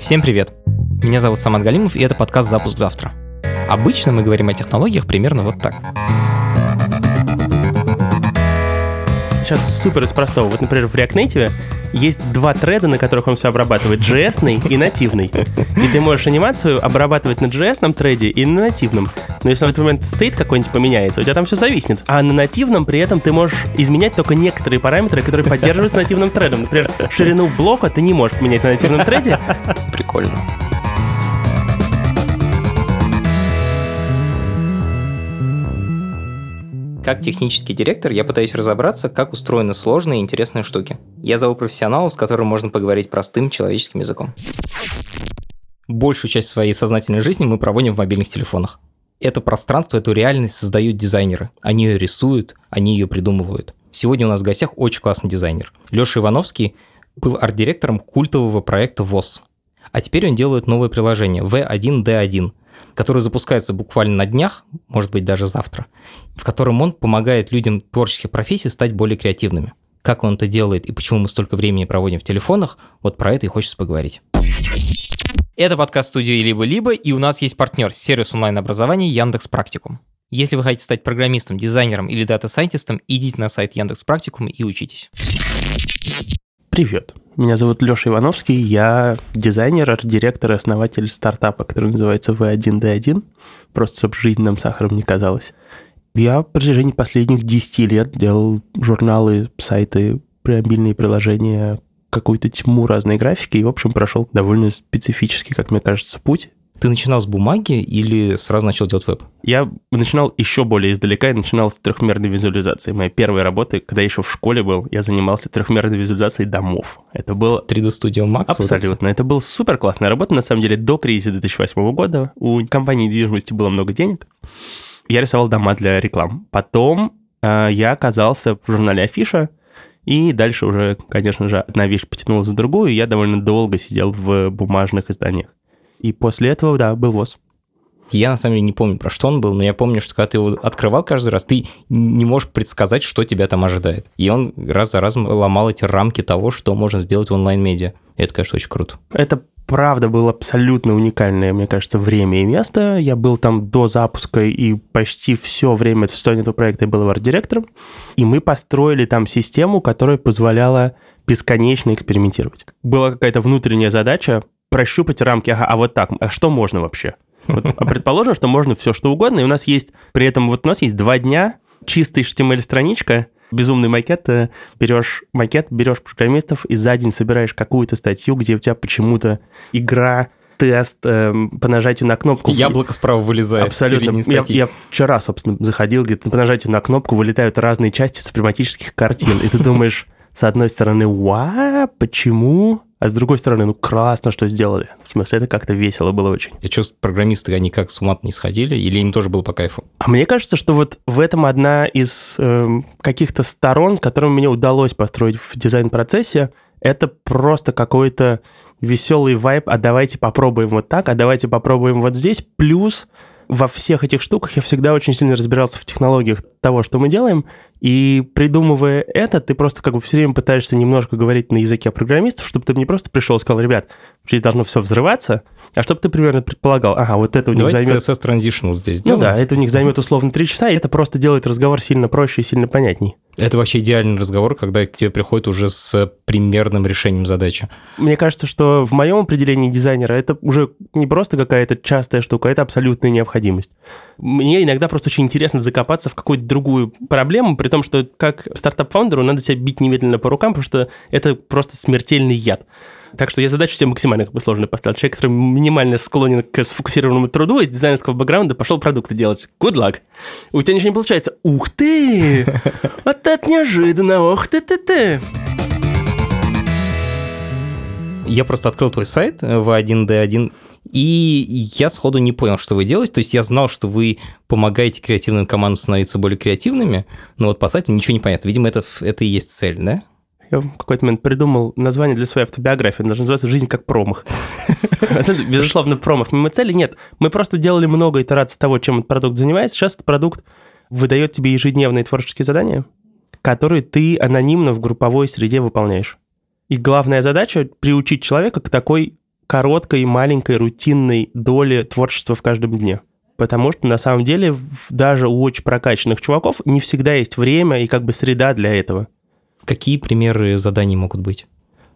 Всем привет! Меня зовут Самат Галимов, и это подкаст «Запуск завтра». Обычно мы говорим о технологиях примерно вот так. Сейчас супер из простого. Вот, например, в React Native есть два треда, на которых он все обрабатывает, JS и нативный. И ты можешь анимацию обрабатывать на JS треде и на нативном. Но если в этот момент стейт какой-нибудь поменяется, у тебя там все зависнет. А на нативном при этом ты можешь изменять только некоторые параметры, которые поддерживаются нативным тредом. Например, ширину блока ты не можешь поменять на нативном треде. Прикольно. Как технический директор я пытаюсь разобраться, как устроены сложные и интересные штуки. Я зову профессионалов, с которым можно поговорить простым человеческим языком. Большую часть своей сознательной жизни мы проводим в мобильных телефонах. Это пространство, эту реальность создают дизайнеры. Они ее рисуют, они ее придумывают. Сегодня у нас в гостях очень классный дизайнер. Леша Ивановский был арт-директором культового проекта ВОЗ. А теперь он делает новое приложение V1D1, который запускается буквально на днях, может быть даже завтра, в котором он помогает людям творческих профессий стать более креативными. Как он это делает и почему мы столько времени проводим в телефонах, вот про это и хочется поговорить. Это подкаст студии «Либо-либо», и у нас есть партнер, сервис онлайн-образования Яндекс Практикум. Если вы хотите стать программистом, дизайнером или дата-сайентистом, идите на сайт Яндекс Практикум и учитесь. Привет. Меня зовут Леша Ивановский, я дизайнер, арт-директор и основатель стартапа, который называется V1D1, просто чтобы жизнь нам сахаром не казалась. Я в протяжении последних 10 лет делал журналы, сайты, мобильные приложения, какую-то тьму разной графики, и, в общем, прошел довольно специфический, как мне кажется, путь. Ты начинал с бумаги или сразу начал делать веб? Я начинал еще более издалека, я начинал с трехмерной визуализации. Моя первая работа, когда я еще в школе был, я занимался трехмерной визуализацией домов. Это было... 3D Studio Max? Абсолютно. Вот это, это была супер классная работа. На самом деле, до кризиса 2008 года у компании недвижимости было много денег. Я рисовал дома для реклам. Потом э, я оказался в журнале Афиша, и дальше уже, конечно же, одна вещь потянула за другую, и я довольно долго сидел в бумажных изданиях. И после этого, да, был ВОЗ. Я на самом деле не помню, про что он был, но я помню, что когда ты его открывал каждый раз, ты не можешь предсказать, что тебя там ожидает. И он раз за разом ломал эти рамки того, что можно сделать в онлайн-медиа. И это, конечно, очень круто. Это правда было абсолютно уникальное, мне кажется, время и место. Я был там до запуска, и почти все время существования этого проекта я был арт-директором. И мы построили там систему, которая позволяла бесконечно экспериментировать. Была какая-то внутренняя задача прощупать рамки, ага, а вот так, а что можно вообще? Вот, а предположим, что можно все что угодно, и у нас есть, при этом вот у нас есть два дня, чистый HTML-страничка, безумный макет, берешь макет, берешь программистов и за день собираешь какую-то статью, где у тебя почему-то игра тест э, по нажатию на кнопку. Яблоко справа вылезает. Абсолютно. Я, я вчера, собственно, заходил, где-то по нажатию на кнопку вылетают разные части супрематических картин. И ты думаешь, с одной стороны, ва, почему? А с другой стороны, ну красно, что сделали. В смысле, это как-то весело было очень. А что, программисты, они как с ума не сходили? Или им тоже было по кайфу? А мне кажется, что вот в этом одна из э, каких-то сторон, которую мне удалось построить в дизайн-процессе, это просто какой-то веселый вайб, а давайте попробуем вот так, а давайте попробуем вот здесь, плюс во всех этих штуках я всегда очень сильно разбирался в технологиях того, что мы делаем, и придумывая это, ты просто как бы все время пытаешься немножко говорить на языке программистов, чтобы ты не просто пришел и сказал, ребят, здесь должно все взрываться, а чтобы ты примерно предполагал, ага, вот это у них Давайте займет... CSS Transition здесь сделаем. Ну да, это у них займет условно 3 часа, и это просто делает разговор сильно проще и сильно понятней. Это вообще идеальный разговор, когда к тебе приходит уже с примерным решением задачи. Мне кажется, что в моем определении дизайнера это уже не просто какая-то частая штука, это абсолютная необходимость. Мне иногда просто очень интересно закопаться в какую-то другую проблему, при том, что как стартап-фаундеру надо себя бить немедленно по рукам, потому что это просто смертельный яд. Так что я задачу себе максимально как бы сложную поставил. Человек, который минимально склонен к сфокусированному труду из дизайнерского бэкграунда, пошел продукты делать. Good luck. У тебя ничего не получается. Ух ты! Вот это неожиданно. Ух ты ты ты. Я просто открыл твой сайт в 1D1 и я сходу не понял, что вы делаете. То есть я знал, что вы помогаете креативным командам становиться более креативными, но вот по сайту ничего не понятно. Видимо, это, это и есть цель, да? Я в какой-то момент придумал название для своей автобиографии. Она должна называться «Жизнь как промах». Это, безусловно, промах. Мимо цели нет. Мы просто делали много итераций того, чем этот продукт занимается. Сейчас этот продукт выдает тебе ежедневные творческие задания, которые ты анонимно в групповой среде выполняешь. И главная задача – приучить человека к такой короткой, маленькой, рутинной доли творчества в каждом дне. Потому что на самом деле даже у очень прокачанных чуваков не всегда есть время и как бы среда для этого. Какие примеры заданий могут быть?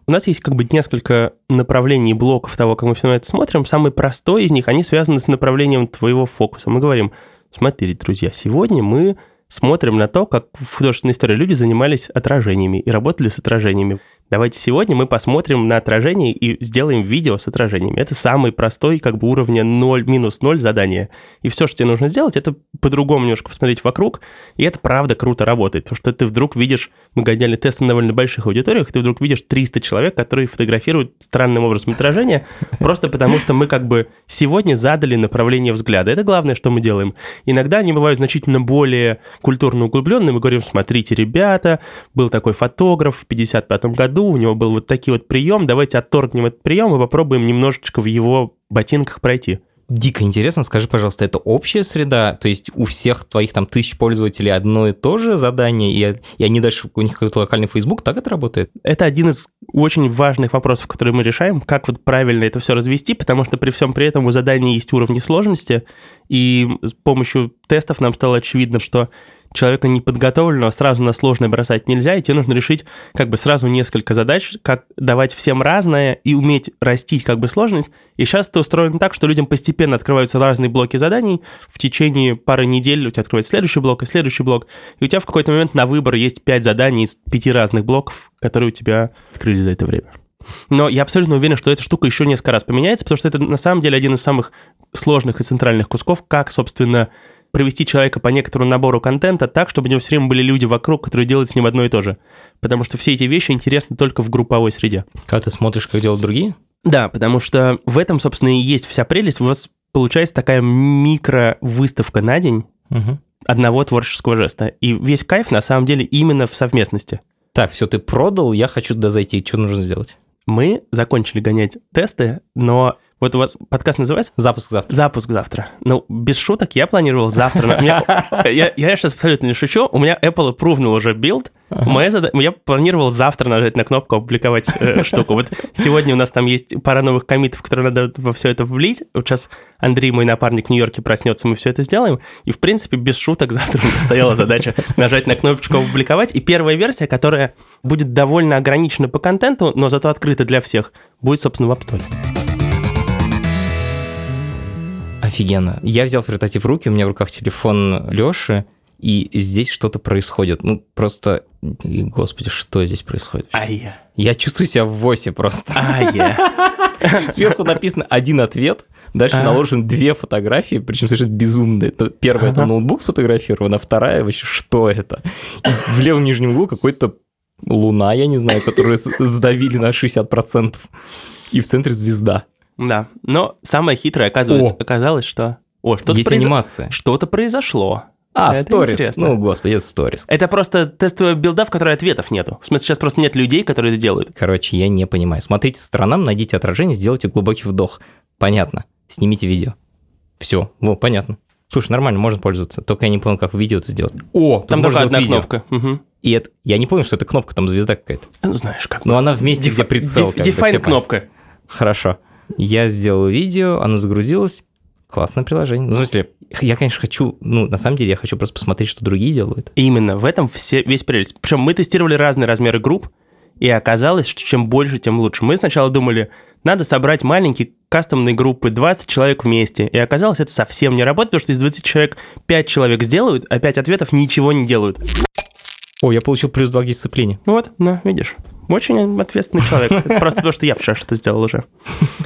У нас есть как бы несколько направлений блоков того, как мы все на это смотрим. Самый простой из них, они связаны с направлением твоего фокуса. Мы говорим, смотрите, друзья, сегодня мы смотрим на то, как в художественной истории люди занимались отражениями и работали с отражениями. Давайте сегодня мы посмотрим на отражение и сделаем видео с отражениями. Это самый простой, как бы уровня 0, минус 0 задание. И все, что тебе нужно сделать, это по-другому немножко посмотреть вокруг, и это правда круто работает, потому что ты вдруг видишь, мы гоняли тесты на довольно больших аудиториях, ты вдруг видишь 300 человек, которые фотографируют странным образом отражение, просто потому что мы как бы сегодня задали направление взгляда. Это главное, что мы делаем. Иногда они бывают значительно более культурно углубленные. Мы говорим, смотрите, ребята, был такой фотограф в 55 году, году у него был вот такой вот прием, давайте отторгнем этот прием и попробуем немножечко в его ботинках пройти. Дико интересно, скажи, пожалуйста, это общая среда? То есть у всех твоих там тысяч пользователей одно и то же задание, и, и они дальше, у них какой-то локальный Facebook, так это работает? Это один из очень важных вопросов, которые мы решаем, как вот правильно это все развести, потому что при всем при этом у задания есть уровни сложности, и с помощью тестов нам стало очевидно, что человека неподготовленного сразу на сложное бросать нельзя, и тебе нужно решить как бы сразу несколько задач, как давать всем разное и уметь растить как бы сложность. И сейчас это устроено так, что людям постепенно открываются разные блоки заданий, в течение пары недель у тебя откроется следующий блок и следующий блок, и у тебя в какой-то момент на выбор есть пять заданий из пяти разных блоков, которые у тебя открылись за это время. Но я абсолютно уверен, что эта штука еще несколько раз поменяется, потому что это на самом деле один из самых сложных и центральных кусков, как, собственно, провести человека по некоторому набору контента так, чтобы у него все время были люди вокруг, которые делают с ним одно и то же. Потому что все эти вещи интересны только в групповой среде. Когда ты смотришь, как делают другие? Да, потому что в этом, собственно, и есть вся прелесть. У вас получается такая микро-выставка на день угу. одного творческого жеста. И весь кайф, на самом деле, именно в совместности. Так, все, ты продал, я хочу туда зайти. Что нужно сделать? Мы закончили гонять тесты, но вот у вас подкаст называется? Запуск завтра. Запуск завтра. Ну, без шуток, я планировал завтра. Я сейчас абсолютно не шучу. У меня Apple approved уже билд. Я планировал завтра нажать на кнопку «Опубликовать э, штуку». Вот сегодня у нас там есть пара новых коммитов, которые надо во все это влить. Вот сейчас Андрей, мой напарник в Нью-Йорке, проснется, мы все это сделаем. И, в принципе, без шуток завтра у меня стояла задача нажать на кнопочку «Опубликовать». И первая версия, которая будет довольно ограничена по контенту, но зато открыта для всех, будет, собственно, в App Store. Офигенно. Я взял фритатив в руки, у меня в руках телефон Лёши, и здесь что-то происходит. Ну, просто, господи, что здесь происходит? Ай-я. Я чувствую себя в ВОСе просто. Ай-я. Сверху написано один ответ, дальше а. наложен две фотографии, причем совершенно безумные. Первая это ноутбук сфотографирован, а вторая вообще что это? В левом нижнем углу какой-то луна, я не знаю, которую сдавили на 60%. И в центре звезда. Да, но самое хитрое оказывается, О. оказалось, что... О, что-то Есть произ... анимация. Что-то произошло. А, сторис. Ну, господи, это сторис. Это просто тестовая билда, в которой ответов нету. В смысле, сейчас просто нет людей, которые это делают. Короче, я не понимаю. Смотрите сторонам, найдите отражение, сделайте глубокий вдох. Понятно. Снимите видео. Все, вот, понятно. Слушай, нормально, можно пользоваться. Только я не понял, как в видео это сделать. О, там только одна видео. кнопка. Угу. И это, я не понял, что это кнопка, там звезда какая-то. Ну, знаешь как. Но она вместе, Деф... где прицел. Define кнопка. Хорошо. Я сделал видео, оно загрузилось. Классное приложение. Ну, в смысле, я, конечно, хочу, ну, на самом деле, я хочу просто посмотреть, что другие делают. Именно, в этом все, весь прелесть. Причем мы тестировали разные размеры групп, и оказалось, что чем больше, тем лучше. Мы сначала думали, надо собрать маленькие кастомные группы, 20 человек вместе. И оказалось, это совсем не работает, потому что из 20 человек 5 человек сделают, а 5 ответов ничего не делают. О, я получил плюс 2 к дисциплине. Вот, ну, видишь. Очень ответственный человек. Просто потому, что я вчера что-то сделал уже.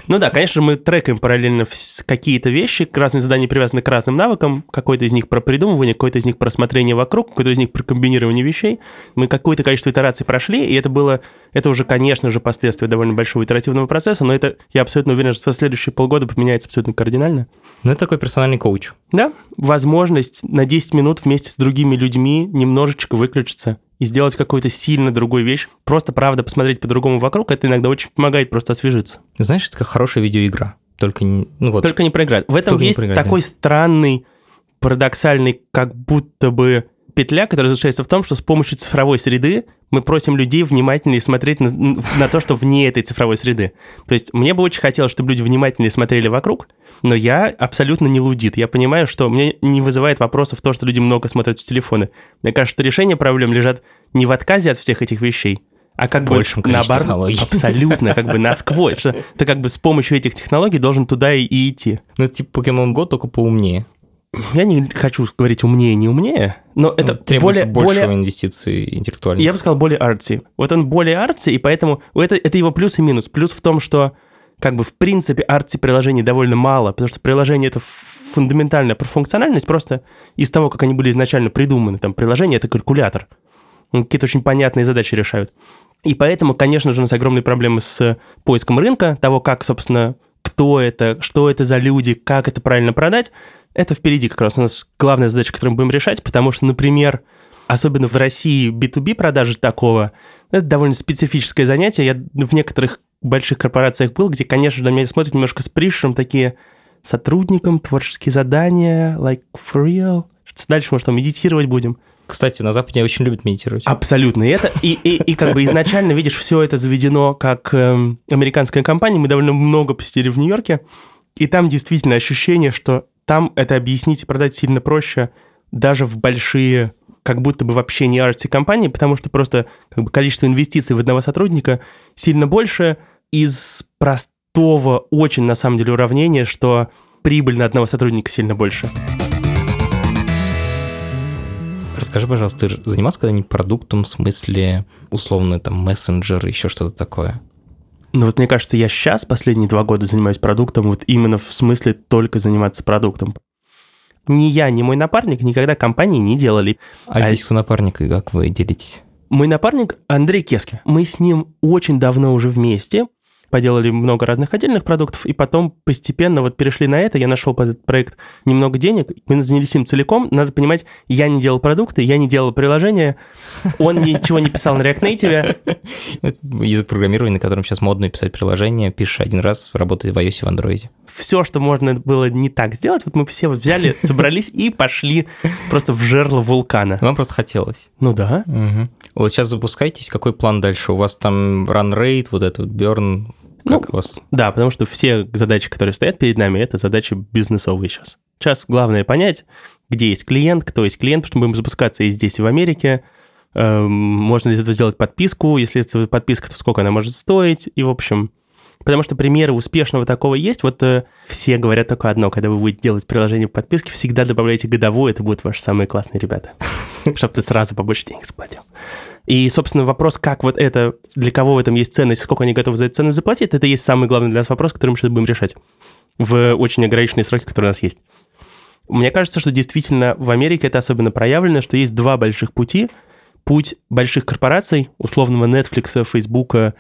Ну да, конечно, мы трекаем параллельно какие-то вещи, разные задания привязаны к разным навыкам. Какой-то из них про придумывание, какой-то из них про смотрение вокруг, какой-то из них про комбинирование вещей. Мы какое-то количество итераций прошли, и это было, это уже, конечно же, последствия довольно большого итеративного процесса, но это, я абсолютно уверен, что со следующие полгода поменяется абсолютно кардинально. Ну, это такой персональный коуч. Да, возможность на 10 минут вместе с другими людьми немножечко выключиться и сделать какую-то сильно другую вещь, просто, правда, посмотреть по-другому вокруг, это иногда очень помогает просто освежиться. Знаешь, это как хорошая видеоигра, только не, ну вот. Только не проиграть. В этом есть такой да. странный, парадоксальный, как будто бы петля, которая заключается в том, что с помощью цифровой среды мы просим людей внимательнее смотреть на, на то, что вне этой цифровой среды. То есть мне бы очень хотелось, чтобы люди внимательнее смотрели вокруг, но я абсолютно не лудит. Я понимаю, что мне не вызывает вопросов то, что люди много смотрят в телефоны. Мне кажется, что решение проблем лежат не в отказе от всех этих вещей, а как Большим бы наоборот, технологий. абсолютно, как бы насквозь. Что ты как бы с помощью этих технологий должен туда и, и идти. Ну, это типа Pokemon Go, только поумнее. Я не хочу говорить умнее, не умнее, но это Ну, Требуется более, больше более инвестиций интеллектуальных. я бы сказал, более арти. Вот он более арти, и поэтому это, это его плюс и минус. Плюс в том, что как бы в принципе арти приложений довольно мало, потому что приложение это фундаментальная функциональность просто из того, как они были изначально придуманы. Там приложение это калькулятор. Он Какие-то очень понятные задачи решают. И поэтому, конечно же, у нас огромные проблемы с поиском рынка, того, как, собственно, кто это, что это за люди, как это правильно продать. Это впереди как раз у нас главная задача, которую мы будем решать, потому что, например, особенно в России B2B продажи такого, это довольно специфическое занятие. Я в некоторых больших корпорациях был, где, конечно, на меня смотрят немножко с пришером такие сотрудникам, творческие задания, like for real. Дальше, может, там медитировать будем. Кстати, на Западе очень любят медитировать. Абсолютно. И это и, и, и как бы изначально, видишь, все это заведено как эм, американская компания. Мы довольно много посетили в Нью-Йорке, и там действительно ощущение, что там это объяснить и продать сильно проще даже в большие, как будто бы вообще не арти компании, потому что просто как бы количество инвестиций в одного сотрудника сильно больше из простого очень на самом деле уравнения, что прибыль на одного сотрудника сильно больше. Расскажи, пожалуйста, ты занимался когда-нибудь продуктом в смысле условно там мессенджер, еще что-то такое? Ну вот мне кажется, я сейчас последние два года занимаюсь продуктом, вот именно в смысле только заниматься продуктом. Ни я, ни мой напарник никогда компании не делали. А, здесь кто напарник и как вы делитесь? Мой напарник Андрей Кески. Мы с ним очень давно уже вместе поделали много разных отдельных продуктов, и потом постепенно вот перешли на это, я нашел под этот проект немного денег, мы занялись им целиком, надо понимать, я не делал продукты, я не делал приложения, он ничего не писал на React Native, язык программирования, на котором сейчас модно писать приложение, пишешь один раз, работает в iOS и в Android. Все, что можно было не так сделать, вот мы все вот взяли, собрались и пошли просто в жерло вулкана. Вам просто хотелось. Ну да. Мгм. Вот сейчас запускаетесь, какой план дальше? У вас там run rate, вот этот burn, Ну, как у вас? Да, потому что все задачи, которые стоят перед нами, это задачи бизнесовые сейчас. Сейчас главное понять, где есть клиент, кто есть клиент, потому что мы будем запускаться и здесь, и в Америке. Эм, Можно из этого сделать подписку, если это подписка, то сколько она может стоить, и в общем... Потому что примеры успешного такого есть. Вот э, все говорят только одно, когда вы будете делать приложение по подписке, всегда добавляйте годовую, это будут ваши самые классные ребята. Чтобы ты сразу побольше денег заплатил. И, собственно, вопрос, как вот это, для кого в этом есть ценность, сколько они готовы за эту ценность заплатить, это есть самый главный для нас вопрос, который мы сейчас будем решать в очень ограниченные сроки, которые у нас есть. Мне кажется, что действительно в Америке это особенно проявлено, что есть два больших пути. Путь больших корпораций, условного Netflix, Facebook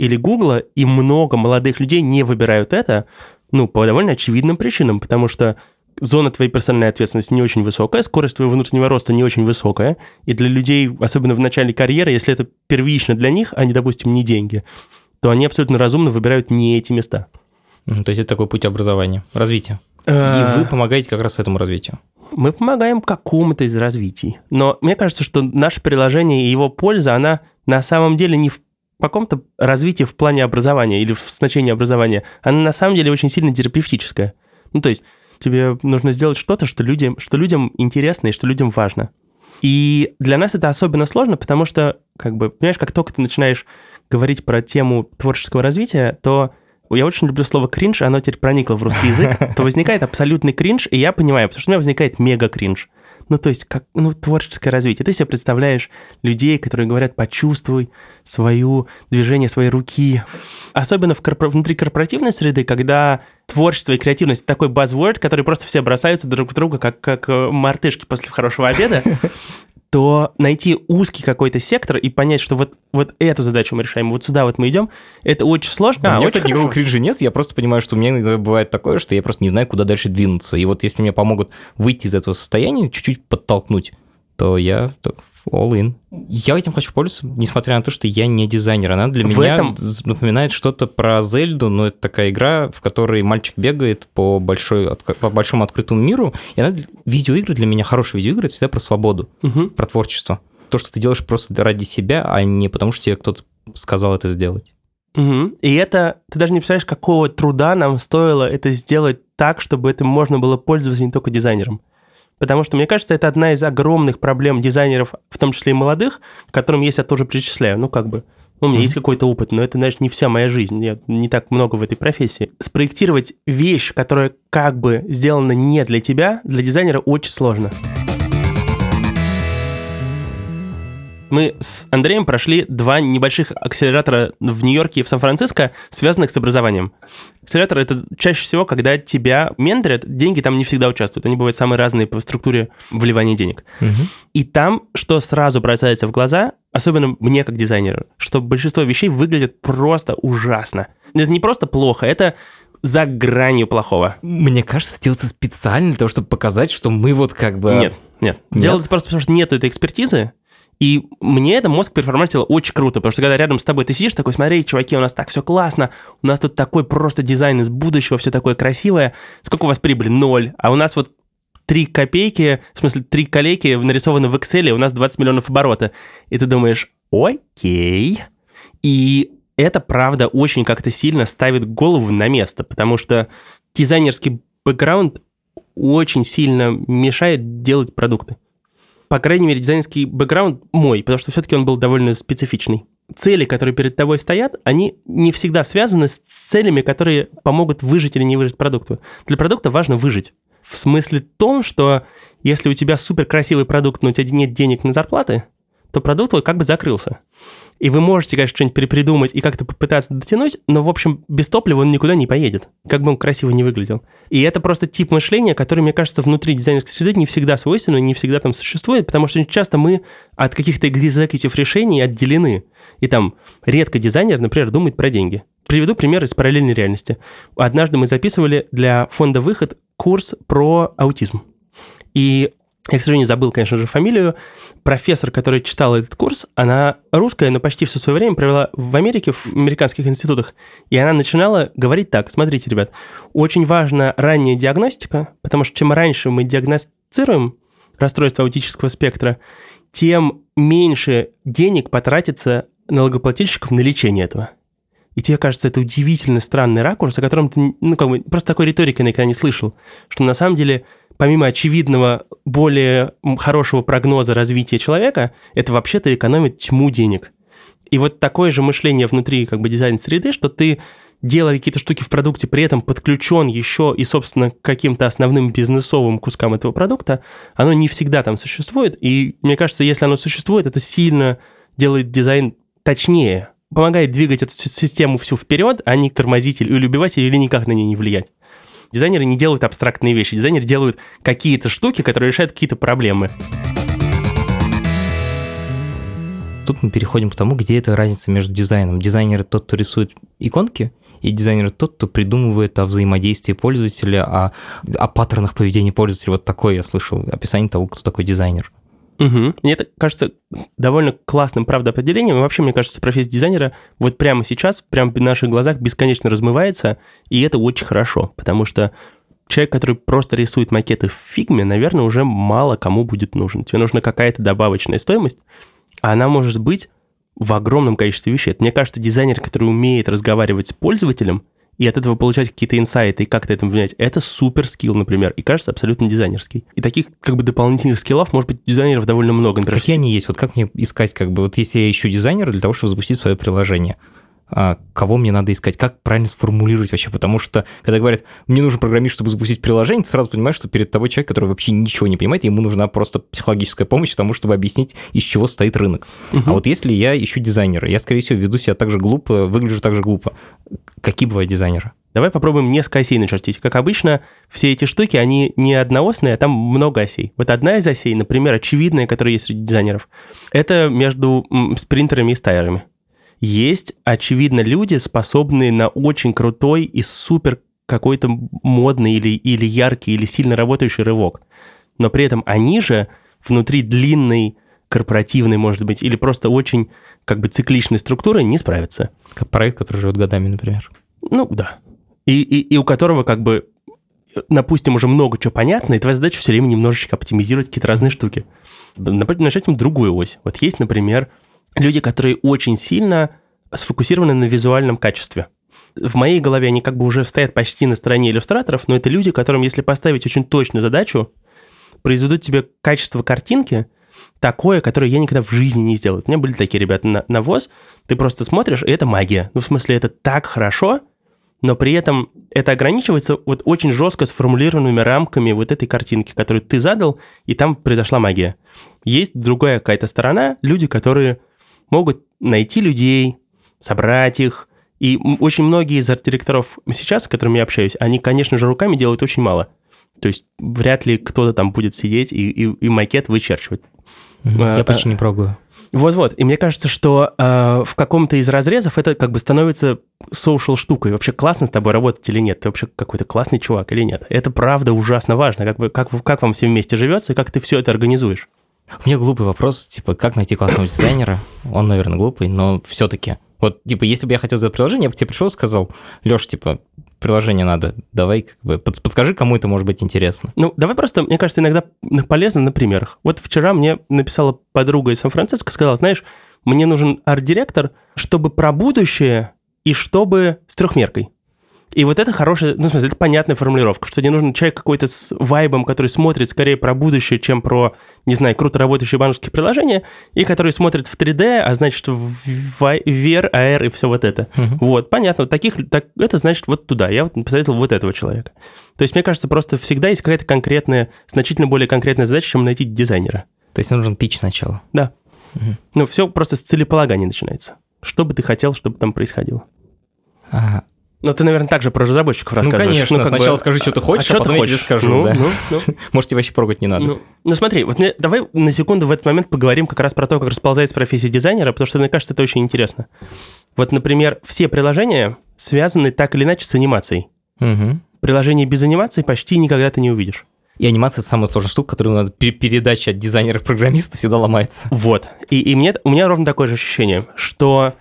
или Google, и много молодых людей не выбирают это, ну, по довольно очевидным причинам, потому что зона твоей персональной ответственности не очень высокая, скорость твоего внутреннего роста не очень высокая, и для людей, особенно в начале карьеры, если это первично для них, а не, допустим, не деньги, то они абсолютно разумно выбирают не эти места. То есть это такой путь образования, развития. И Э, вы помогаете как раз этому развитию. Мы помогаем какому-то из развитий. Но мне кажется, что наше приложение и его польза, она на самом деле не в каком-то развитии в плане образования или в значении образования. Она на самом деле очень сильно терапевтическая. Ну, то есть тебе нужно сделать что-то, что людям, что людям интересно и что людям важно. И для нас это особенно сложно, потому что, как бы, понимаешь, как только ты начинаешь говорить про тему творческого развития, то я очень люблю слово кринж, оно теперь проникло в русский язык, то возникает абсолютный кринж, и я понимаю, потому что у меня возникает мега кринж. Ну, то есть, как, ну, творческое развитие. Ты себе представляешь людей, которые говорят, почувствуй свою движение своей руки. Особенно в корпор- внутри корпоративной среды, когда творчество и креативность такой buzzword, который просто все бросаются друг в друга, как, как э, мартышки после хорошего обеда, то найти узкий какой-то сектор и понять, что вот, вот эту задачу мы решаем, вот сюда вот мы идем, это очень сложно. у меня, кстати, никакого кринжа нет, я просто понимаю, что у меня иногда бывает такое, что я просто не знаю, куда дальше двинуться. И вот если мне помогут выйти из этого состояния, чуть-чуть подтолкнуть, то я All in. Я этим хочу пользоваться, несмотря на то, что я не дизайнер. Она для В меня этом- напоминает что-то про Зельду, но это такая игра, в которой мальчик бегает по, большой, по большому открытому миру. И она, видеоигры для меня, хорошие видеоигры, это всегда про свободу, Мгм. про творчество. То, что ты делаешь просто ради себя, а не потому, что тебе кто-то сказал это сделать. Мгм. И это, ты даже не представляешь, какого труда нам стоило это сделать так, чтобы этим можно было пользоваться не только дизайнером. Потому что, мне кажется, это одна из огромных проблем дизайнеров, в том числе и молодых, к которым я тоже причисляю. Ну, как бы, ну, у меня есть какой-то опыт, но это, знаешь, не вся моя жизнь. Я не так много в этой профессии. Спроектировать вещь, которая как бы сделана не для тебя, для дизайнера очень сложно. Мы с Андреем прошли два небольших акселератора в Нью-Йорке и в Сан-Франциско, связанных с образованием. Акселератор — это чаще всего, когда тебя менторят, деньги там не всегда участвуют. Они бывают самые разные по структуре вливания денег. И там, что сразу бросается в глаза, особенно мне как дизайнеру, что большинство вещей выглядят просто ужасно. Это не просто плохо, это за гранью плохого. Мне кажется, делается специально для того, чтобы показать, что мы вот как бы... Нет, нет. Нет? Делается просто потому, что нет этой экспертизы, и мне это мозг переформатировал очень круто, потому что когда рядом с тобой ты сидишь такой, смотри, чуваки, у нас так все классно, у нас тут такой просто дизайн из будущего, все такое красивое. Сколько у вас прибыли? Ноль. А у нас вот три копейки, в смысле, три колейки нарисованы в Excel, у нас 20 миллионов оборота. И ты думаешь, окей. И это, правда, очень как-то сильно ставит голову на место, потому что дизайнерский бэкграунд очень сильно мешает делать продукты. По крайней мере, дизайнерский бэкграунд мой, потому что все-таки он был довольно специфичный. Цели, которые перед тобой стоят, они не всегда связаны с целями, которые помогут выжить или не выжить продукту. Для продукта важно выжить. В смысле том, что если у тебя супер красивый продукт, но у тебя нет денег на зарплаты, то продукт твой как бы закрылся. И вы можете, конечно, что-нибудь перепридумать и как-то попытаться дотянуть, но, в общем, без топлива он никуда не поедет, как бы он красиво не выглядел. И это просто тип мышления, который, мне кажется, внутри дизайнерской среды не всегда свойственно, не всегда там существует, потому что часто мы от каких-то экзекутив решений отделены. И там редко дизайнер, например, думает про деньги. Приведу пример из параллельной реальности. Однажды мы записывали для фонда «Выход» курс про аутизм. И я, к сожалению, забыл, конечно же, фамилию. Профессор, который читал этот курс, она русская, но почти все свое время провела в Америке, в американских институтах. И она начинала говорить так. Смотрите, ребят, очень важна ранняя диагностика, потому что чем раньше мы диагностируем расстройство аутического спектра, тем меньше денег потратится налогоплательщиков на лечение этого. И тебе кажется, это удивительно странный ракурс, о котором ты, ну, как бы, просто такой риторики никогда не слышал, что на самом деле, помимо очевидного, более хорошего прогноза развития человека, это вообще-то экономит тьму денег. И вот такое же мышление внутри как бы дизайн-среды, что ты делая какие-то штуки в продукте, при этом подключен еще и, собственно, к каким-то основным бизнесовым кускам этого продукта, оно не всегда там существует. И мне кажется, если оно существует, это сильно делает дизайн точнее, помогает двигать эту си- систему всю вперед, а не тормозить или убивать ее, или никак на нее не влиять. Дизайнеры не делают абстрактные вещи, дизайнеры делают какие-то штуки, которые решают какие-то проблемы. Тут мы переходим к тому, где эта разница между дизайном. Дизайнер тот, кто рисует иконки, и дизайнер тот, кто придумывает о взаимодействии пользователя, о, о паттернах поведения пользователя. Вот такое я слышал описание того, кто такой дизайнер. Мгм. Мне это кажется довольно классным, правда, определением. И вообще, мне кажется, профессия дизайнера вот прямо сейчас, прямо в наших глазах бесконечно размывается, и это очень хорошо, потому что человек, который просто рисует макеты в фигме, наверное, уже мало кому будет нужен. Тебе нужна какая-то добавочная стоимость, а она может быть в огромном количестве вещей. Мне кажется, дизайнер, который умеет разговаривать с пользователем и от этого получать какие-то инсайты и как-то этому влиять, это супер скилл, например, и кажется абсолютно дизайнерский. И таких как бы дополнительных скиллов, может быть, дизайнеров довольно много. Например, Какие они есть? Вот как мне искать, как бы, вот если я ищу дизайнера для того, чтобы запустить свое приложение, кого мне надо искать, как правильно сформулировать вообще, потому что, когда говорят, мне нужен программист, чтобы запустить приложение, ты сразу понимаешь, что перед тобой человек, который вообще ничего не понимает, ему нужна просто психологическая помощь тому, чтобы объяснить, из чего стоит рынок. А вот если я ищу дизайнера, я, скорее всего, веду себя так же глупо, выгляжу так же глупо. Какие бывают дизайнеры? Давай попробуем несколько осей начертить. Как обычно, все эти штуки, они не одноосные, а там много осей. Вот одна из осей, например, очевидная, которая есть среди дизайнеров, это между спринтерами и стайерами. Есть, очевидно, люди, способные на очень крутой и супер какой-то модный или, или яркий, или сильно работающий рывок. Но при этом они же внутри длинной корпоративной, может быть, или просто очень как бы цикличной структурой не справится. Как проект, который живет годами, например. Ну, да. И, и, и у которого как бы, допустим, уже много чего понятно, и твоя задача все время немножечко оптимизировать какие-то разные штуки. Начать им другую ось. Вот есть, например, люди, которые очень сильно сфокусированы на визуальном качестве. В моей голове они как бы уже стоят почти на стороне иллюстраторов, но это люди, которым, если поставить очень точную задачу, произведут тебе качество картинки такое, которое я никогда в жизни не сделаю. У меня были такие ребята на, на ВОЗ, ты просто смотришь, и это магия. Ну, в смысле, это так хорошо, но при этом это ограничивается вот очень жестко сформулированными рамками вот этой картинки, которую ты задал, и там произошла магия. Есть другая какая-то сторона, люди, которые могут найти людей, собрать их, и очень многие из арт-директоров сейчас, с которыми я общаюсь, они, конечно же, руками делают очень мало. То есть вряд ли кто-то там будет сидеть и, и, и макет вычерчивать. Я а, почти не пробую. Вот-вот. И мне кажется, что э, в каком-то из разрезов это как бы становится social штукой. Вообще классно с тобой работать или нет? Ты вообще какой-то классный чувак или нет? Это правда ужасно важно. Как, бы, как, как вам всем вместе живется и как ты все это организуешь? У меня глупый вопрос, типа, как найти классного дизайнера? Он, наверное, глупый, но все-таки. Вот, типа, если бы я хотел сделать приложение, я бы тебе пришел и сказал, Леш, типа, приложение надо, давай как бы подскажи, кому это может быть интересно. Ну, давай просто, мне кажется, иногда полезно на примерах. Вот вчера мне написала подруга из Сан-Франциско, сказала, знаешь, мне нужен арт-директор, чтобы про будущее и чтобы с трехмеркой. И вот это хорошая, ну, в смысле, это понятная формулировка, что не нужен человек какой-то с вайбом, который смотрит скорее про будущее, чем про, не знаю, круто работающие банковские приложения, и который смотрит в 3D, а значит, в VR, AR и все вот это. Uh-huh. Вот, понятно. Вот таких, так, это значит вот туда. Я вот посоветовал вот этого человека. То есть, мне кажется, просто всегда есть какая-то конкретная, значительно более конкретная задача, чем найти дизайнера. То есть, нужен пич сначала. Да. Uh-huh. Ну, все просто с целеполагания начинается. Что бы ты хотел, чтобы там происходило? Ага. Ну, ты, наверное, также про разработчиков ну, рассказываешь. Ну, конечно. Ну, Сначала бы... скажи, что ты хочешь, а, а потом я тебе скажу. Ну, да. ну, ну. Может, тебе вообще прогать не надо. Ну, ну смотри, вот мне, давай на секунду в этот момент поговорим как раз про то, как расползается профессия дизайнера, потому что, мне кажется, это очень интересно. Вот, например, все приложения связаны так или иначе с анимацией. Угу. Приложение без анимации почти никогда ты не увидишь. И анимация – самая сложная штука, которую надо передача от дизайнеров-программистов всегда ломается. Вот. И, и мне, у меня ровно такое же ощущение, что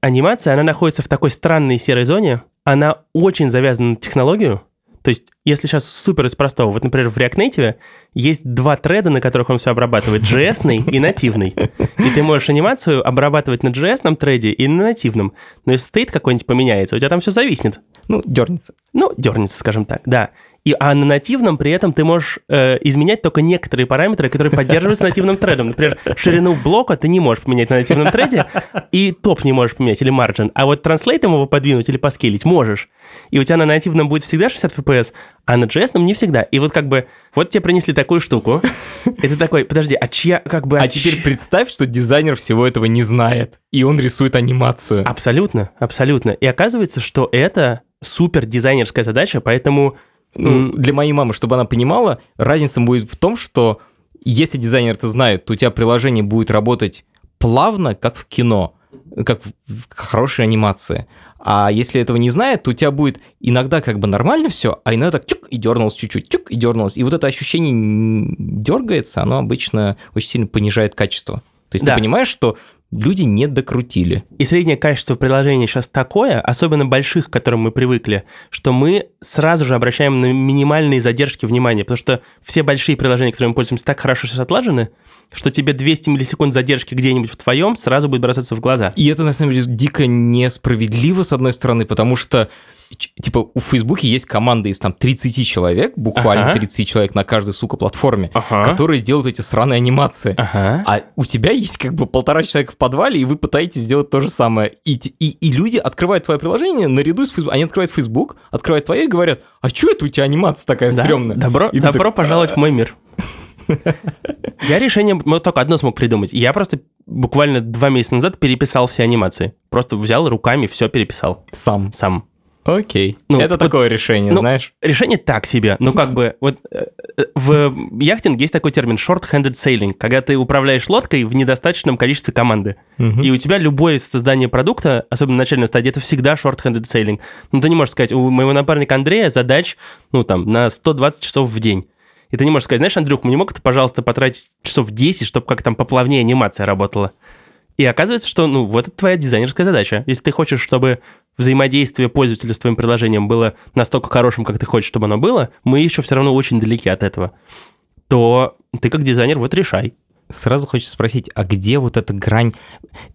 анимация, она находится в такой странной серой зоне, она очень завязана на технологию. То есть, если сейчас супер из простого, вот, например, в React Native есть два треда, на которых он все обрабатывает, JS и нативный. И ты можешь анимацию обрабатывать на JS треде и на нативном. Но если стейт какой-нибудь поменяется, у тебя там все зависнет. Ну, дернется. Ну, дернется, скажем так, да. И, а на нативном при этом ты можешь э, изменять только некоторые параметры, которые поддерживаются нативным тредом. Например, ширину блока ты не можешь поменять на нативном треде, и топ не можешь поменять, или margin. А вот транслейт его подвинуть или поскелить можешь. И у тебя на нативном будет всегда 60 FPS, а на JS не всегда. И вот как бы, вот тебе принесли такую штуку, и ты такой, подожди, а чья, как бы... А, а теперь представь, что дизайнер всего этого не знает, и он рисует анимацию. Абсолютно, абсолютно. И оказывается, что это супер дизайнерская задача, поэтому ну, для моей мамы, чтобы она понимала, разница будет в том, что если дизайнер это знает, то у тебя приложение будет работать плавно, как в кино, как в хорошей анимации. А если этого не знает, то у тебя будет иногда как бы нормально все, а иногда так чук и дернулось чуть-чуть, чук и дернулось. И вот это ощущение дергается, оно обычно очень сильно понижает качество. То есть да. ты понимаешь, что люди не докрутили. И среднее качество приложения сейчас такое, особенно больших, к которым мы привыкли, что мы сразу же обращаем на минимальные задержки внимания, потому что все большие приложения, которыми мы пользуемся, так хорошо сейчас отлажены, что тебе 200 миллисекунд задержки где-нибудь в твоем сразу будет бросаться в глаза. И это, на самом деле, дико несправедливо, с одной стороны, потому что типа у Фейсбуке есть команда из там 30 человек, буквально ага. 30 человек на каждой, сука, платформе, ага. которые делают эти сраные анимации. Ага. А у тебя есть как бы полтора человека в подвале, и вы пытаетесь сделать то же самое. И, и, и люди открывают твое приложение наряду с Facebook. Они открывают Facebook, открывают твое и говорят, а что это у тебя анимация такая да? стрёмная? Добро, и добро так, пожаловать в мой мир. Я решение только одно смог придумать. Я просто буквально два месяца назад переписал все анимации. Просто взял руками, все переписал. Сам. Сам. Окей. Ну, это вот, такое решение, ну, знаешь? Решение так себе. Ну, как бы, вот э, э, в яхтинге есть такой термин short-handed sailing, когда ты управляешь лодкой в недостаточном количестве команды. Угу. И у тебя любое создание продукта, особенно на начальной стадии, это всегда short-handed sailing. Ну, ты не можешь сказать, у моего напарника Андрея задач, ну, там, на 120 часов в день. И ты не можешь сказать, знаешь, Андрюх, мне мог ты, пожалуйста, потратить часов 10, чтобы как там поплавнее анимация работала? И оказывается, что, ну, вот это твоя дизайнерская задача. Если ты хочешь, чтобы взаимодействие пользователя с твоим приложением было настолько хорошим, как ты хочешь, чтобы оно было, мы еще все равно очень далеки от этого, то ты как дизайнер вот решай. Сразу хочется спросить, а где вот эта грань?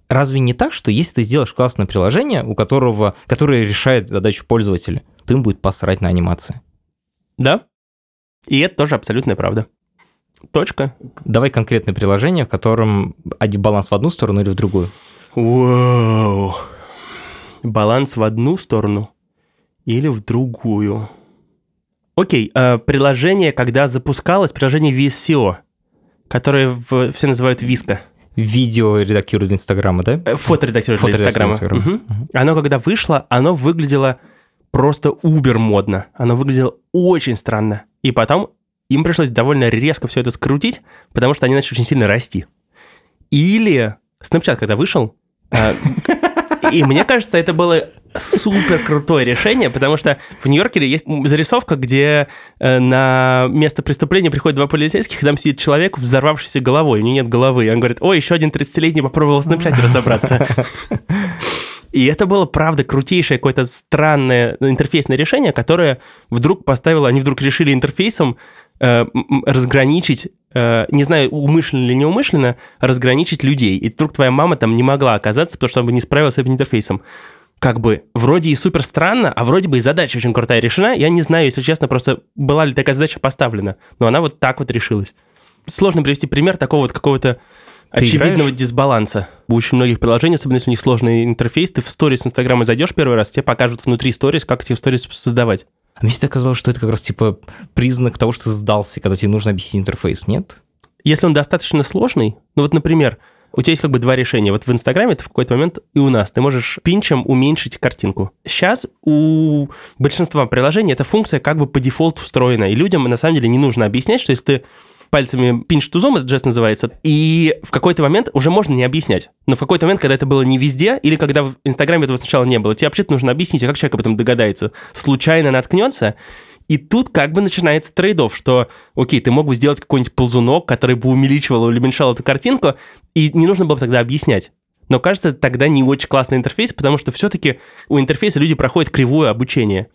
Разве не так, что если ты сделаешь классное приложение, у которого, которое решает задачу пользователя, то им будет посрать на анимации? Да. И это тоже абсолютная правда. Точка. Давай конкретное приложение, в котором один баланс в одну сторону или в другую. Вау. Баланс в одну сторону или в другую. Окей, э, приложение, когда запускалось, приложение VSCO, которое в, все называют Виска. Видео редактирует для Инстаграма, да? Э, Фото редактирует для Фото Инстаграма. редактирует для Мгм. Оно, когда вышло, оно выглядело просто убер модно. Оно выглядело очень странно. И потом им пришлось довольно резко все это скрутить, потому что они начали очень сильно расти. Или Snapchat, когда вышел, э, и мне кажется, это было супер крутое решение, потому что в Нью-Йорке есть зарисовка, где э, на место преступления приходят два полицейских, и там сидит человек, взорвавшийся головой, у него нет головы. И он говорит, ой, еще один 30-летний попробовал в Snapchat разобраться. И это было, правда, крутейшее какое-то странное интерфейсное решение, которое вдруг поставило, они вдруг решили интерфейсом э, разграничить, э, не знаю, умышленно или неумышленно, разграничить людей. И вдруг твоя мама там не могла оказаться, потому что она бы не справилась с этим интерфейсом. Как бы вроде и супер странно, а вроде бы и задача очень крутая решена. Я не знаю, если честно, просто была ли такая задача поставлена. Но она вот так вот решилась. Сложно привести пример такого вот какого-то Ты очевидного играешь? дисбаланса. У очень многих приложений, особенно если у них сложный интерфейс, ты в сторис Инстаграма зайдешь первый раз, тебе покажут внутри сторис, как эти сторис создавать. А мне всегда казалось, что это как раз типа признак того, что сдался, когда тебе нужно объяснить интерфейс, нет? Если он достаточно сложный, ну вот, например, у тебя есть как бы два решения. Вот в Инстаграме это в какой-то момент и у нас. Ты можешь пинчем уменьшить картинку. Сейчас у большинства приложений эта функция как бы по дефолту встроена. И людям на самом деле не нужно объяснять, что если ты пальцами пинч тузом, это жест называется, и в какой-то момент уже можно не объяснять. Но в какой-то момент, когда это было не везде, или когда в Инстаграме этого сначала не было, тебе вообще-то нужно объяснить, а как человек об этом догадается? Случайно наткнется, и тут как бы начинается трейдов, что, окей, ты мог бы сделать какой-нибудь ползунок, который бы увеличивал или уменьшал эту картинку, и не нужно было бы тогда объяснять. Но кажется, тогда не очень классный интерфейс, потому что все-таки у интерфейса люди проходят кривое обучение.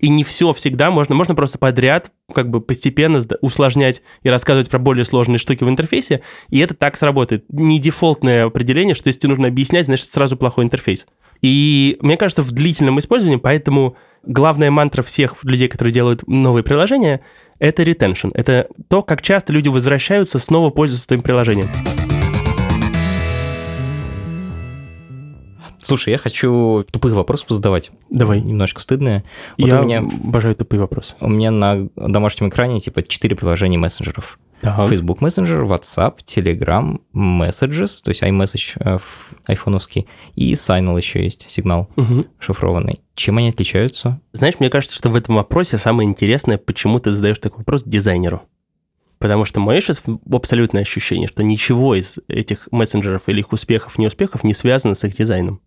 И не все всегда можно, можно просто подряд, как бы постепенно усложнять и рассказывать про более сложные штуки в интерфейсе, и это так сработает. Не дефолтное определение, что если тебе нужно объяснять, значит, сразу плохой интерфейс. И мне кажется, в длительном использовании, поэтому главная мантра всех людей, которые делают новые приложения, это retention. Это то, как часто люди возвращаются снова пользоваться твоим приложением. Слушай, я хочу тупых вопросов задавать. Давай. Немножко стыдные. Вот Я у меня, обожаю тупые вопросы. у меня на домашнем экране типа 4 приложения мессенджеров. Facebook Messenger, WhatsApp, Telegram, Messages, то есть iMessage э, в айфоновский, и Signal еще есть, сигнал Мгм. шифрованный. Чем они отличаются? Знаешь, мне кажется, что в этом вопросе самое интересное, почему ты задаешь такой вопрос дизайнеру. Потому что мое сейчас абсолютное ощущение, что ничего из этих мессенджеров или их успехов, неуспехов не связано с их дизайном.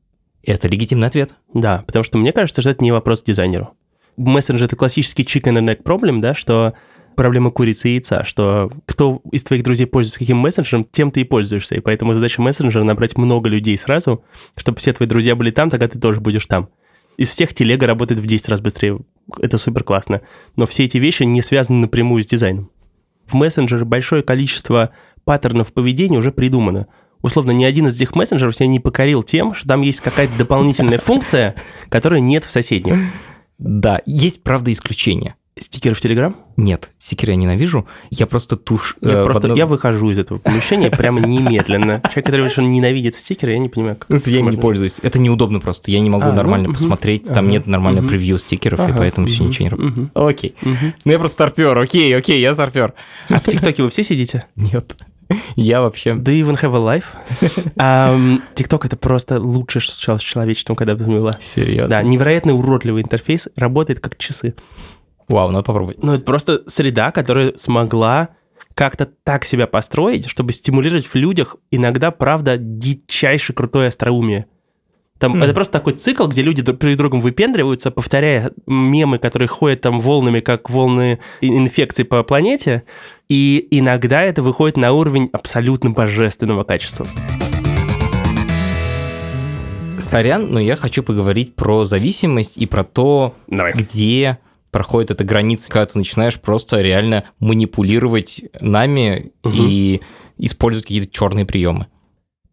Это легитимный ответ. Да, потому что мне кажется, что это не вопрос дизайнеру. Мессенджер — это классический chicken and egg problem, да, что проблема курицы и яйца, что кто из твоих друзей пользуется каким мессенджером, тем ты и пользуешься. И поэтому задача мессенджера — набрать много людей сразу, чтобы все твои друзья были там, тогда ты тоже будешь там. Из всех телега работает в 10 раз быстрее. Это супер классно. Но все эти вещи не связаны напрямую с дизайном. В мессенджере большое количество паттернов поведения уже придумано. Условно, ни один из этих мессенджеров себя не покорил тем, что там есть какая-то дополнительная функция, которой нет в соседнем. Да, есть, правда, исключения. Стикеры в Телеграм? Нет, стикеры я ненавижу. Я просто тушь... Я э, просто одно- я выхожу из этого помещения прямо немедленно. Человек, который говорит, что он ненавидит стикеры, я не понимаю, как Ну, Я не пользуюсь. Это неудобно просто. Я не могу А, ну, нормально посмотреть. Там Ага, нет нормального превью стикеров, и поэтому все ничего не работает. Окей. Ну я просто старпер. Окей, окей, я старпер. А в ТикТоке вы все сидите? Нет. Я вообще... Do you even have a life? ТикТок это просто лучшее, что случалось с человечеством, когда бы было. Серьезно? Да, невероятно уродливый интерфейс, работает как часы. Вау, надо попробовать. Ну, это просто среда, которая смогла как-то так себя построить, чтобы стимулировать в людях иногда, правда, дичайше крутое остроумие. Там mm. это просто такой цикл, где люди друг перед другом выпендриваются, повторяя мемы, которые ходят там волнами, как волны инфекции по планете, и иногда это выходит на уровень абсолютно божественного качества. Сорян, но я хочу поговорить про зависимость и про то, Давай. где проходит эта граница, когда ты начинаешь просто реально манипулировать нами угу. и использовать какие-то черные приемы.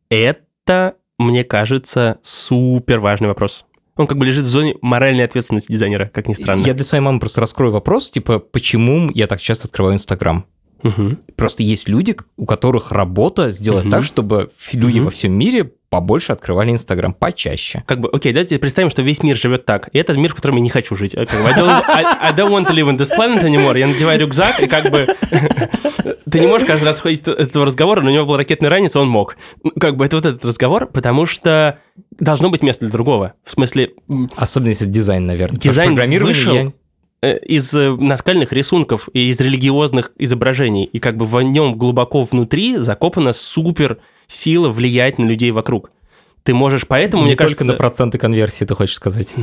Это мне кажется, супер важный вопрос. Он как бы лежит в зоне моральной ответственности дизайнера, как ни странно. Я для своей мамы просто раскрою вопрос, типа, почему я так часто открываю Инстаграм? Угу. Просто есть люди, у которых работа сделать угу. так, чтобы люди угу. во всем мире побольше открывали Инстаграм, почаще. Как бы, окей, давайте представим, что весь мир живет так. И это мир, в котором я не хочу жить. I don't, I, I don't want to live on this planet anymore. Я надеваю рюкзак, и как бы... Ты не можешь каждый раз ходить от этого разговора, но у него был ракетный ранец, он мог. Как бы это вот этот разговор, потому что должно быть место для другого. В смысле... Особенно если дизайн, наверное. Дизайн вышел... Я из э, наскальных рисунков и из религиозных изображений, и как бы в нем глубоко внутри закопана супер сила влиять на людей вокруг. Ты можешь поэтому, не мне только кажется... на проценты конверсии, ты хочешь сказать.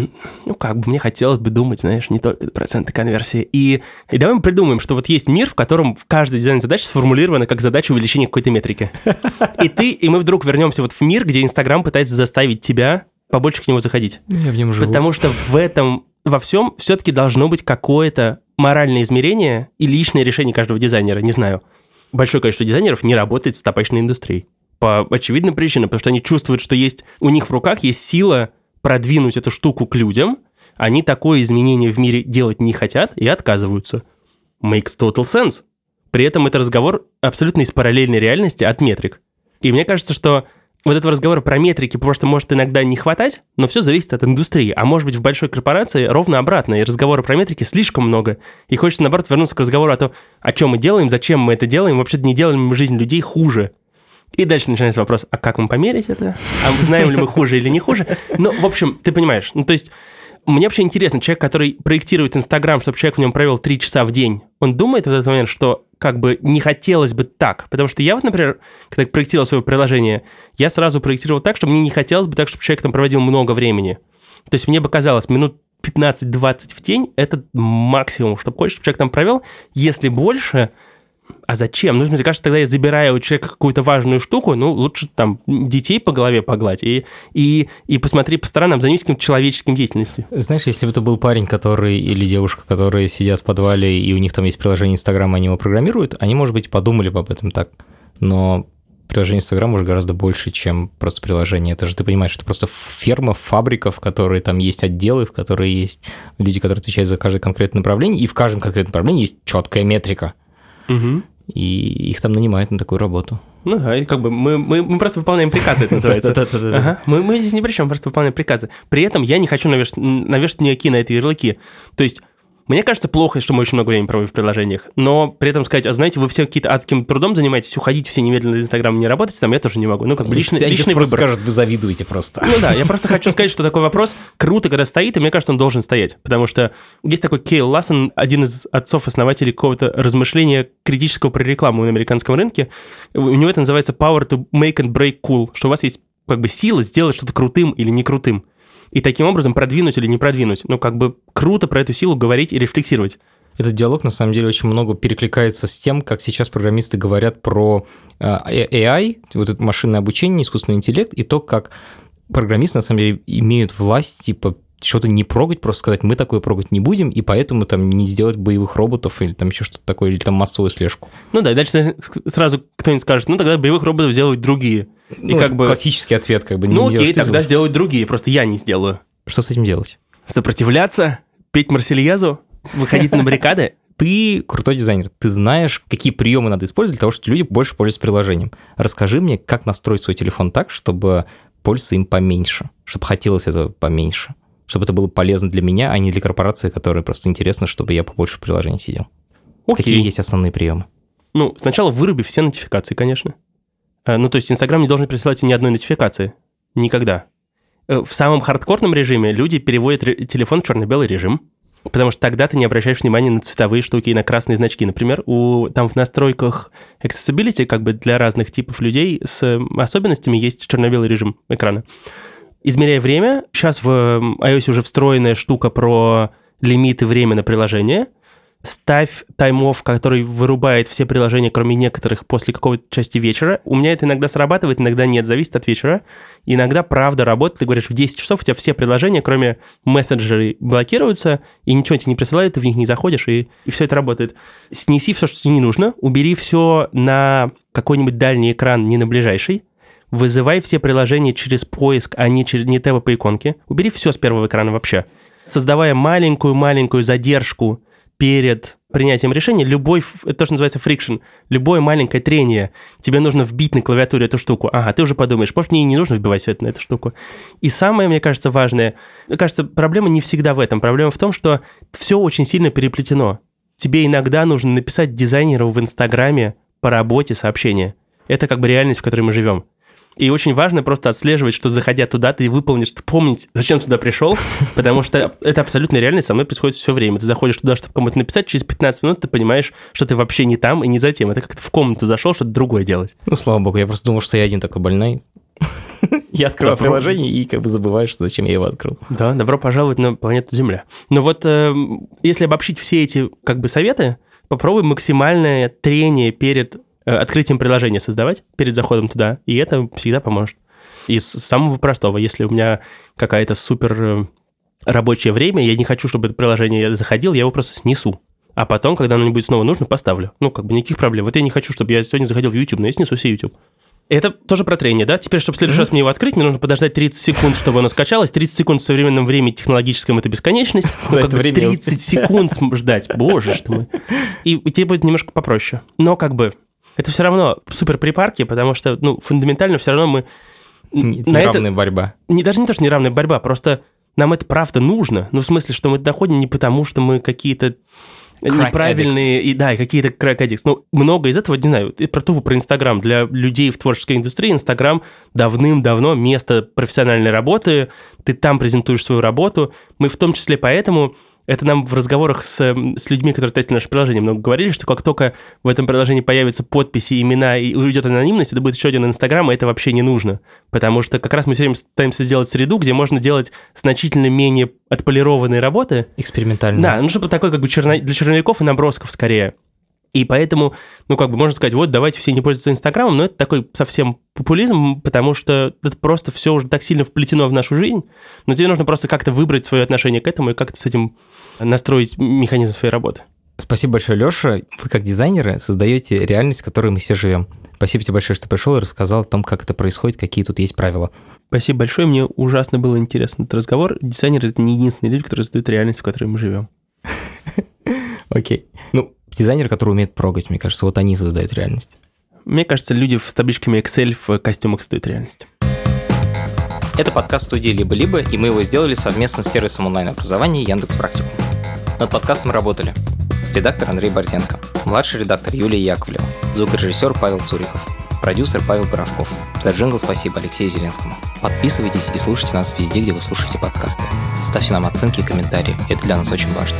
Ну, как бы мне хотелось бы думать, знаешь, не только на проценты конверсии. И, и давай мы придумаем, что вот есть мир, в котором каждая дизайн-задача сформулирована как задача увеличения какой-то метрики. И ты, и мы вдруг вернемся вот в мир, где Инстаграм пытается заставить тебя побольше к нему заходить. Я в нем живу. Потому что в этом, во всем все-таки должно быть какое-то моральное измерение и личное решение каждого дизайнера, не знаю. Большое количество дизайнеров не работает с топачной индустрией по очевидным причинам, потому что они чувствуют, что есть у них в руках есть сила продвинуть эту штуку к людям, они такое изменение в мире делать не хотят и отказываются. Makes total sense. При этом это разговор абсолютно из параллельной реальности от метрик. И мне кажется, что вот этого разговора про метрики просто может иногда не хватать, но все зависит от индустрии. А может быть, в большой корпорации ровно обратно, и разговора про метрики слишком много. И хочется, наоборот, вернуться к разговору о том, о чем мы делаем, зачем мы это делаем, вообще не делаем мы жизнь людей хуже. И дальше начинается вопрос, а как мы померить это? А знаем ли мы хуже или не хуже? Ну, в общем, ты понимаешь, ну, то есть мне вообще интересно, человек, который проектирует Инстаграм, чтобы человек в нем провел три часа в день, он думает в этот момент, что как бы не хотелось бы так. Потому что я вот, например, когда проектировал свое приложение, я сразу проектировал так, что мне не хотелось бы так, чтобы человек там проводил много времени. То есть мне бы казалось, минут 15-20 в день – это максимум, чтобы хочешь, чтобы человек там провел. Если больше, а зачем? Ну, мне кажется, тогда я забираю у человека какую-то важную штуку, ну, лучше там детей по голове погладь и, и, и посмотри по сторонам, займись каким-то человеческим деятельностью. Знаешь, если бы это был парень, который или девушка, которые сидят в подвале, и у них там есть приложение Инстаграма, они его программируют, они, может быть, подумали бы об этом так. Но приложение Инстаграм уже гораздо больше, чем просто приложение. Это же ты понимаешь, это просто ферма, фабрика, в которой там есть отделы, в которые есть люди, которые отвечают за каждое конкретное направление, и в каждом конкретном направлении есть четкая метрика. Угу. И их там нанимают на такую работу. Ну да, и как бы мы, мы, мы просто выполняем приказы, это называется. Мы, мы здесь ни при чем, просто выполняем приказы. При этом я не хочу навешать никакие на это ярлыки. То есть мне кажется плохо, что мы очень много времени проводим в приложениях, но при этом сказать, а знаете, вы все какие-то адским трудом занимаетесь, уходите все немедленно из Инстаграма, не работаете там, я тоже не могу. Ну, как бы личный, личный выбор. скажут, вы завидуете просто. Ну да, я просто хочу сказать, что такой вопрос круто, когда стоит, и мне кажется, он должен стоять, потому что есть такой Кейл Лассен, один из отцов-основателей какого-то размышления критического про рекламу на американском рынке. У него это называется power to make and break cool, что у вас есть как бы сила сделать что-то крутым или не крутым и таким образом продвинуть или не продвинуть. Ну, как бы круто про эту силу говорить и рефлексировать. Этот диалог, на самом деле, очень много перекликается с тем, как сейчас программисты говорят про а, AI, вот это машинное обучение, искусственный интеллект, и то, как программисты, на самом деле, имеют власть, типа, что-то не прогать, просто сказать, мы такое прогать не будем, и поэтому там не сделать боевых роботов или там еще что-то такое, или там массовую слежку. Ну да, и дальше сразу кто-нибудь скажет, ну тогда боевых роботов сделают другие. И ну, как бы... Классический ответ, как бы не Ну окей, тогда сделают другие, просто я не сделаю. Что с этим делать? Сопротивляться, петь Марсельязу, выходить на баррикады. Ты крутой дизайнер, ты знаешь, какие приемы надо использовать для того, чтобы люди больше пользуются приложением. Расскажи мне, как настроить свой телефон так, чтобы пользоваться им поменьше, чтобы хотелось этого поменьше, чтобы это было полезно для меня, а не для корпорации, которой просто интересно, чтобы я побольше в приложении сидел. Окей. Какие есть основные приемы? Ну, сначала выруби все нотификации, конечно. Э, ну, то есть Инстаграм не должен присылать ни одной нотификации. Никогда. Э, в самом хардкорном режиме люди переводят телефон в черно-белый режим, потому что тогда ты не обращаешь внимания на цветовые штуки и на красные значки. Например, у, там в настройках accessibility, как бы для разных типов людей с особенностями, есть черно-белый режим экрана. измеряй время. Сейчас в iOS уже встроенная штука про лимиты время на приложение – ставь time off, который вырубает все приложения, кроме некоторых, после какой-то части вечера. У меня это иногда срабатывает, иногда нет, зависит от вечера. Иногда правда работает, ты говоришь, в 10 часов у тебя все приложения, кроме мессенджеры, блокируются, и ничего тебе не присылают, ты в них не заходишь, и, и все это работает. Снеси все, что тебе не нужно, убери все на какой-нибудь дальний экран, не на ближайший, вызывай все приложения через поиск, а не, через, не тэбы по иконке. Убери все с первого экрана вообще. Создавая маленькую-маленькую задержку перед принятием решения, любой, это то, что называется friction, любое маленькое трение, тебе нужно вбить на клавиатуре эту штуку. Ага, ты уже подумаешь, может, мне и не нужно вбивать все это на эту штуку. И самое, мне кажется, важное, мне кажется, проблема не всегда в этом. Проблема в том, что все очень сильно переплетено. Тебе иногда нужно написать дизайнеру в Инстаграме по работе сообщение. Это как бы реальность, в которой мы живем. И очень важно просто отслеживать, что заходя туда, ты выполнишь, помнить, зачем сюда пришел, потому что это абсолютно реально, со мной происходит все время. Ты заходишь туда, чтобы кому-то написать, через 15 минут ты понимаешь, что ты вообще не там и не за тем. Это как то в комнату зашел, что-то другое делать. Ну, слава богу, я просто думал, что я один такой больной. Я открываю приложение и как бы забываю, что зачем я его открыл. Да, добро пожаловать на планету Земля. Но вот э, если обобщить все эти как бы советы, попробуй максимальное трение перед открытием приложения создавать перед заходом туда, и это всегда поможет. Из самого простого, если у меня какая-то супер э, рабочее время, я не хочу, чтобы это приложение заходило, я его просто снесу. А потом, когда оно не будет снова нужно, поставлю. Ну, как бы никаких проблем. Вот я не хочу, чтобы я сегодня заходил в YouTube, но я снесу все YouTube. Это тоже про трение, да? Теперь, чтобы в следующий mm-hmm. раз мне его открыть, мне нужно подождать 30 секунд, чтобы оно скачалось. 30 секунд в современном времени технологическом – это бесконечность. За ну, это время 30 секунд ждать, боже что мы. И тебе будет немножко попроще. Но как бы это все равно супер припарки, потому что, ну, фундаментально все равно мы... Неравная это... борьба. Не, даже не то, что неравная борьба, просто нам это правда нужно. Ну, в смысле, что мы доходим не потому, что мы какие-то Crack неправильные, addicts. и да, и какие-то крэк addicts. Ну, много из этого, не знаю, про тупо про Инстаграм. Для людей в творческой индустрии Инстаграм давным-давно место профессиональной работы, ты там презентуешь свою работу. Мы в том числе поэтому это нам в разговорах с, с людьми, которые тестили наше приложение, много говорили, что как только в этом приложении появятся подписи, имена и уйдет анонимность, это будет еще один Инстаграм, и это вообще не нужно. Потому что как раз мы все время пытаемся сделать среду, где можно делать значительно менее отполированные работы. Экспериментально. Да, ну чтобы такой как бы черно... для черновиков и набросков скорее. И поэтому, ну, как бы можно сказать, вот, давайте все не пользоваться Инстаграмом, но это такой совсем популизм, потому что это просто все уже так сильно вплетено в нашу жизнь, но тебе нужно просто как-то выбрать свое отношение к этому и как-то с этим настроить механизм своей работы. Спасибо большое, Леша. Вы как дизайнеры создаете реальность, в которой мы все живем. Спасибо тебе большое, что пришел и рассказал о том, как это происходит, какие тут есть правила. Спасибо большое, мне ужасно было интересно этот разговор. Дизайнеры — это не единственные люди, которые создают реальность, в которой мы живем. Окей. Ну, дизайнеры, которые умеют прогать, мне кажется, вот они создают реальность. Мне кажется, люди с табличками Excel в костюмах создают реальность. Это подкаст студии «Либо-либо», и мы его сделали совместно с сервисом онлайн-образования Яндекс Практикум. Над подкастом работали редактор Андрей Борзенко, младший редактор Юлия Яковлева, звукорежиссер Павел Цуриков, продюсер Павел Боровков. За джингл спасибо Алексею Зеленскому. Подписывайтесь и слушайте нас везде, где вы слушаете подкасты. Ставьте нам оценки и комментарии, это для нас очень важно.